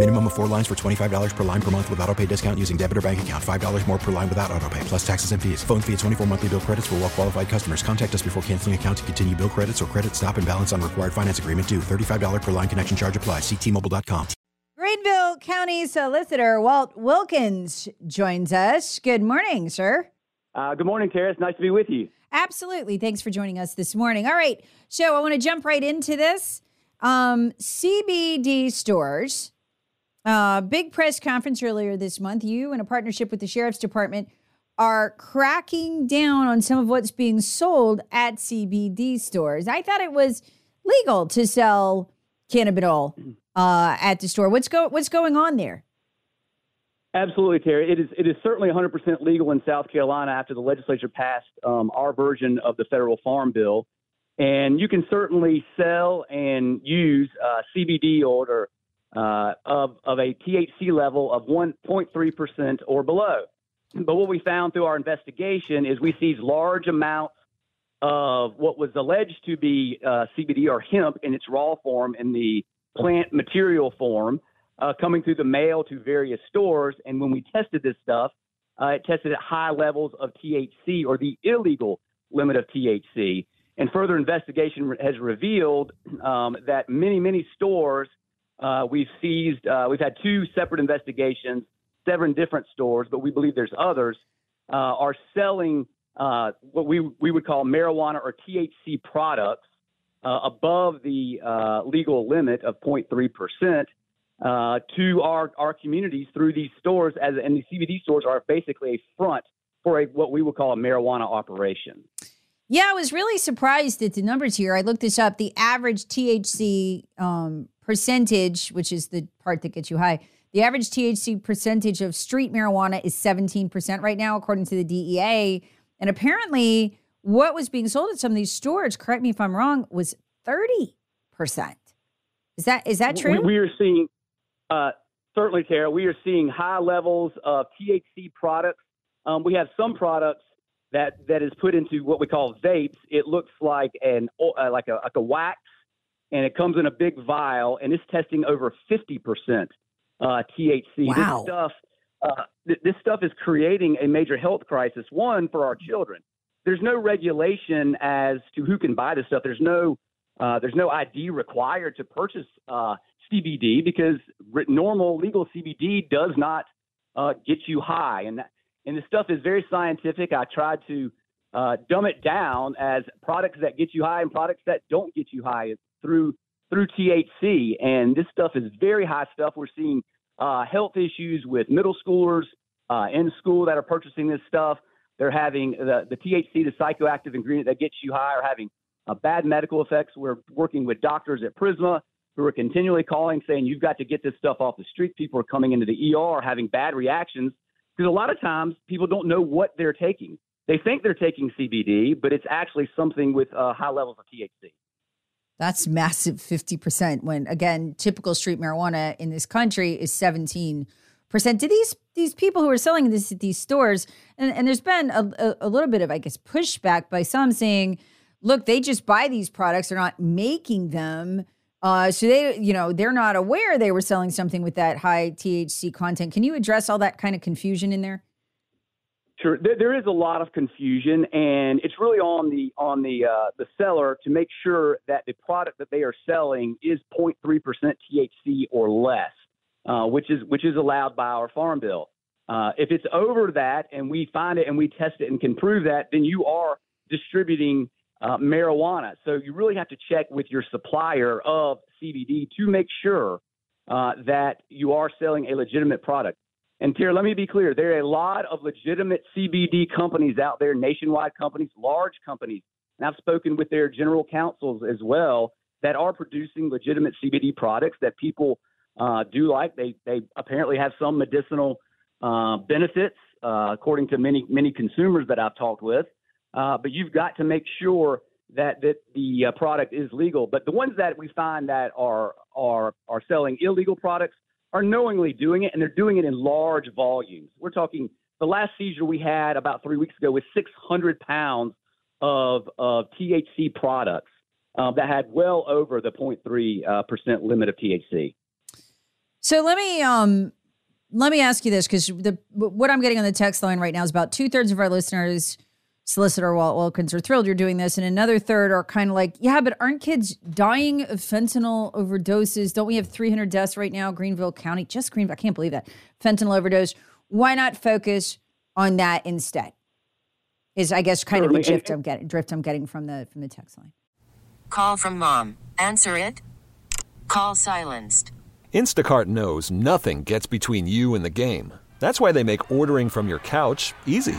Minimum of four lines for $25 per line per month with auto pay discount using debit or bank account. $5 more per line without auto pay, plus taxes and fees. Phone fee at 24 monthly bill credits for well qualified customers. Contact us before canceling account to continue bill credits or credit stop and balance on required finance agreement due. $35 per line connection charge applies. Ctmobile.com. Greenville County Solicitor Walt Wilkins joins us. Good morning, sir. Uh, good morning, Tara. It's nice to be with you. Absolutely. Thanks for joining us this morning. All right. So I want to jump right into this. Um, CBD stores, uh, big press conference earlier this month. You, in a partnership with the Sheriff's Department, are cracking down on some of what's being sold at CBD stores. I thought it was legal to sell cannabinol uh, at the store. What's go What's going on there? Absolutely, Terry. It is it is certainly 100% legal in South Carolina after the legislature passed um, our version of the federal farm bill, and you can certainly sell and use uh, CBD order uh, of of a THC level of 1.3% or below. But what we found through our investigation is we seized large amounts of what was alleged to be uh, CBD or hemp in its raw form in the plant material form uh, coming through the mail to various stores. And when we tested this stuff, uh, it tested at high levels of THC or the illegal limit of THC. And further investigation has revealed um, that many, many stores uh, we've seized, uh, we've had two separate investigations, seven different stores, but we believe there's others, uh, are selling uh, what we, we would call marijuana or THC products uh, above the uh, legal limit of 0.3% uh, to our, our communities through these stores, as and the CBD stores are basically a front for a what we would call a marijuana operation. Yeah, I was really surprised at the numbers here. I looked this up. The average THC um, percentage, which is the part that gets you high, the average THC percentage of street marijuana is 17% right now, according to the DEA. And apparently, what was being sold at some of these stores, correct me if I'm wrong, was 30%. Is that is that true? We, we are seeing, uh, certainly, Tara, we are seeing high levels of THC products. Um, we have some products that that is put into what we call vapes. It looks like an uh, like a like a wax, and it comes in a big vial, and it's testing over 50% uh, THC. Wow. This stuff, uh, th- this stuff is creating a major health crisis. One for our children. There's no regulation as to who can buy this stuff. There's no uh, there's no ID required to purchase uh, CBD because normal legal CBD does not uh, get you high, and that, and this stuff is very scientific. I tried to uh, dumb it down as products that get you high and products that don't get you high through through THC, and this stuff is very high stuff. We're seeing uh, health issues with middle schoolers uh, in school that are purchasing this stuff. They're having the, the THC, the psychoactive ingredient that gets you high, are having uh, bad medical effects. We're working with doctors at Prisma who are continually calling saying you've got to get this stuff off the street. People are coming into the ER having bad reactions because a lot of times people don't know what they're taking. They think they're taking CBD, but it's actually something with uh, high levels of THC. That's massive 50% when again typical street marijuana in this country is 17%. Do these these people who are selling this at these stores and, and there's been a, a, a little bit of I guess pushback by some saying, look, they just buy these products, they're not making them. Uh, so they, you know, they're not aware they were selling something with that high THC content. Can you address all that kind of confusion in there? Sure, there, there is a lot of confusion, and it's really on the on the uh, the seller to make sure that the product that they are selling is 0.3 percent THC or less, uh, which is which is allowed by our farm bill. Uh, if it's over that, and we find it and we test it and can prove that, then you are distributing uh, marijuana. So you really have to check with your supplier of CBD to make sure uh, that you are selling a legitimate product. And Tara, let me be clear: there are a lot of legitimate CBD companies out there, nationwide companies, large companies, and I've spoken with their general counsels as well that are producing legitimate CBD products that people uh, do like. They they apparently have some medicinal uh, benefits, uh, according to many many consumers that I've talked with. Uh, but you've got to make sure that that the uh, product is legal. But the ones that we find that are are are selling illegal products are knowingly doing it, and they're doing it in large volumes. We're talking the last seizure we had about three weeks ago was 600 pounds of of THC products um, that had well over the 0.3 uh, percent limit of THC. So let me um let me ask you this because the what I'm getting on the text line right now is about two thirds of our listeners solicitor Walt Wilkins are thrilled you're doing this. And another third are kind of like, yeah, but aren't kids dying of fentanyl overdoses? Don't we have 300 deaths right now, Greenville County? Just Greenville. I can't believe that. Fentanyl overdose. Why not focus on that instead? Is I guess kind Certainly. of the drift I'm getting drift I'm getting from the from the text line. Call from mom. Answer it. Call silenced. Instacart knows nothing gets between you and the game. That's why they make ordering from your couch easy.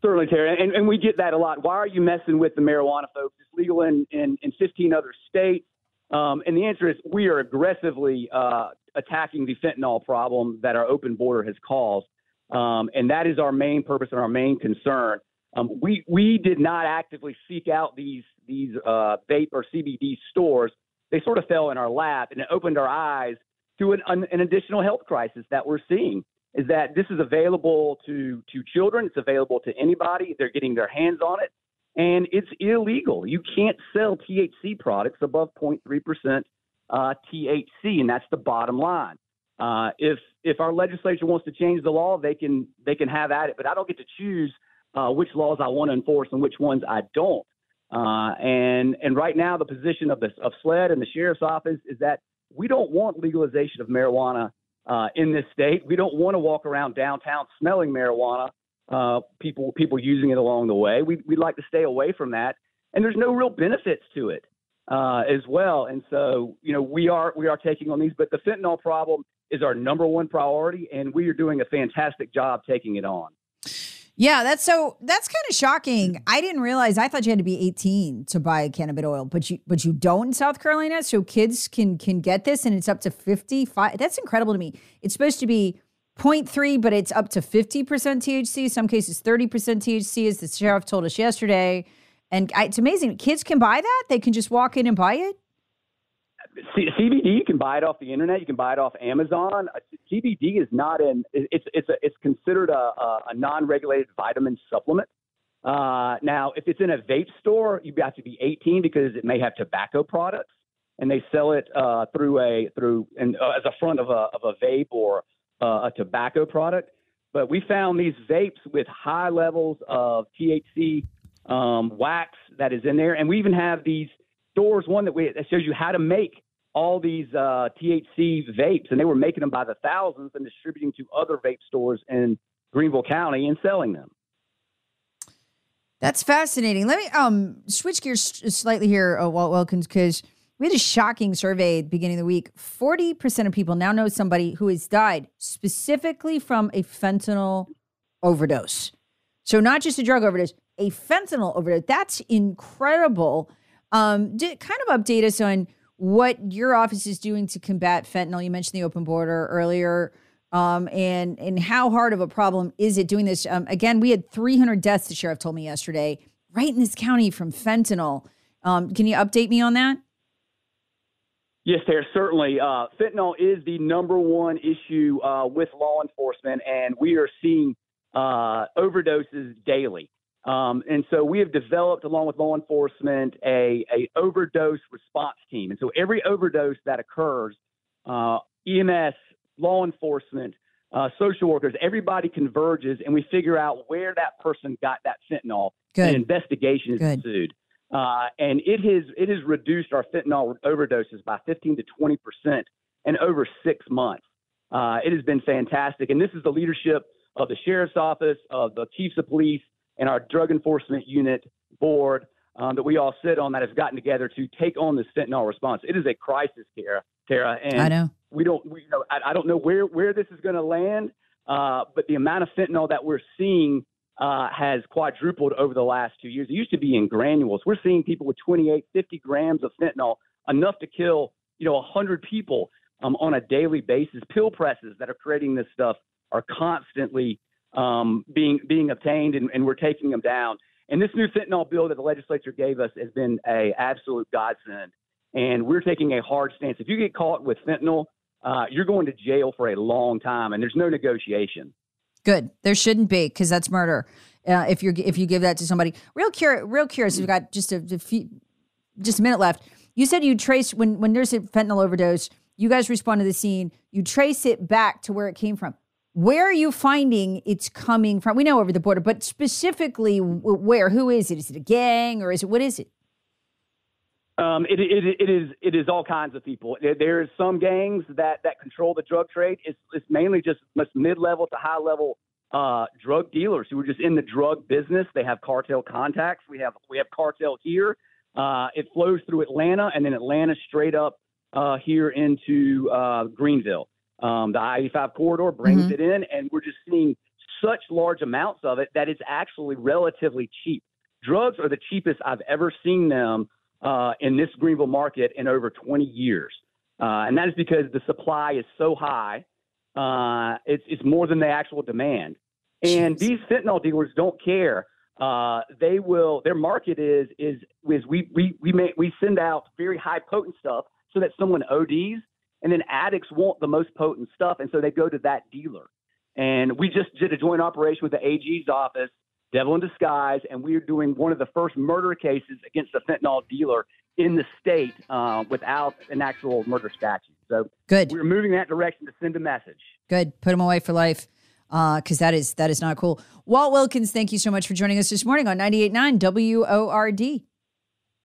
Certainly, Terry, and, and we get that a lot. Why are you messing with the marijuana, folks? It's legal in, in, in 15 other states. Um, and the answer is we are aggressively uh, attacking the fentanyl problem that our open border has caused. Um, and that is our main purpose and our main concern. Um, we, we did not actively seek out these, these uh, vape or CBD stores. They sort of fell in our lap and it opened our eyes to an, an, an additional health crisis that we're seeing is that this is available to to children. It's available to anybody. They're getting their hands on it, and it's illegal. You can't sell THC products above 0.3 percent uh, THC, and that's the bottom line. Uh, if if our legislature wants to change the law, they can they can have at it. But I don't get to choose uh, which laws I want to enforce and which ones I don't. Uh, and and right now, the position of the of SLED and the sheriff's office is that we don't want legalization of marijuana uh, in this state. We don't want to walk around downtown smelling marijuana. Uh, people people using it along the way. We we'd like to stay away from that, and there's no real benefits to it uh, as well. And so you know we are we are taking on these, but the fentanyl problem is our number one priority, and we are doing a fantastic job taking it on. Yeah, that's so that's kind of shocking. I didn't realize I thought you had to be 18 to buy cannabis oil, but you but you don't in South Carolina. So kids can can get this and it's up to 55. That's incredible to me. It's supposed to be 0.3, but it's up to 50% THC, some cases 30% THC, as the sheriff told us yesterday. And I, it's amazing. Kids can buy that. They can just walk in and buy it. C- CBD, you can buy it off the internet. You can buy it off Amazon. Uh, CBD is not in. It's it's a, it's considered a, a, non-regulated vitamin supplement. Uh, now, if it's in a vape store, you have to be 18 because it may have tobacco products, and they sell it uh, through a through and uh, as a front of a of a vape or uh, a tobacco product. But we found these vapes with high levels of THC um, wax that is in there, and we even have these stores. One that we that shows you how to make all these uh, THC vapes, and they were making them by the thousands and distributing to other vape stores in Greenville County and selling them. That's fascinating. Let me um switch gears slightly here, uh, Walt Wilkins, because we had a shocking survey at the beginning of the week. 40% of people now know somebody who has died specifically from a fentanyl overdose. So, not just a drug overdose, a fentanyl overdose. That's incredible. Um, did, kind of update us on what your office is doing to combat fentanyl. You mentioned the open border earlier. Um, and and how hard of a problem is it doing this? Um, again, we had 300 deaths. The sheriff told me yesterday, right in this county from fentanyl. Um, can you update me on that? Yes, there certainly. Uh, fentanyl is the number one issue uh, with law enforcement, and we are seeing uh, overdoses daily. Um, and so we have developed, along with law enforcement, a, a overdose response team. And so every overdose that occurs, uh, EMS, law enforcement, uh, social workers, everybody converges, and we figure out where that person got that fentanyl. Good. An investigation is Good. Uh, and it has it has reduced our fentanyl overdoses by 15 to 20 percent in over six months. Uh, it has been fantastic, and this is the leadership of the sheriff's office, of the chiefs of police, and our drug enforcement unit board um, that we all sit on that has gotten together to take on the fentanyl response. It is a crisis, Tara. Tara, and I know. we don't we you know I, I don't know where where this is going to land, uh, but the amount of fentanyl that we're seeing uh, has quadrupled over the last two years. It used to be in granules. We're seeing people with 28, 50 grams of fentanyl, enough to kill, you know, 100 people um, on a daily basis. Pill presses that are creating this stuff are constantly um, being being obtained, and, and we're taking them down. And this new fentanyl bill that the legislature gave us has been a absolute godsend. And we're taking a hard stance. If you get caught with fentanyl, uh, you're going to jail for a long time, and there's no negotiation. Good. There shouldn't be because that's murder. Uh, if you if you give that to somebody, real curious. Real curious. We've got just a, a few, just a minute left. You said you traced when when there's a fentanyl overdose. You guys respond to the scene. You trace it back to where it came from. Where are you finding it's coming from? We know over the border, but specifically where? Who is it? Is it a gang or is it what is it? Um, it, it, it is it is all kinds of people. There's some gangs that, that control the drug trade. It's, it's mainly just mid level to high level uh, drug dealers who are just in the drug business. They have cartel contacts. We have we have cartel here. Uh, it flows through Atlanta and then Atlanta straight up uh, here into uh, Greenville. Um, the I-85 corridor brings Mm-hmm. it in, and we're just seeing such large amounts of it that it's actually relatively cheap. Drugs are the cheapest I've ever seen them uh, in this Greenville market in over 20 years. Uh, and that is because the supply is so high, uh, it's, it's more than the actual demand. And Jeez. these fentanyl dealers don't care. Uh, they will. Their market is is is we we we we send out very high potent stuff so that someone ODs, and then addicts want the most potent stuff, and so they go to that dealer. And we just did a joint operation with the AG's office, Devil in Disguise, and we are doing one of the first murder cases against a fentanyl dealer in the state uh, without an actual murder statute. So Good. we're moving that direction to send a message. Good. Put them away for life. Because that is that is not cool. Walt Wilkins, thank you so much for joining us this morning on 98.9 WORD.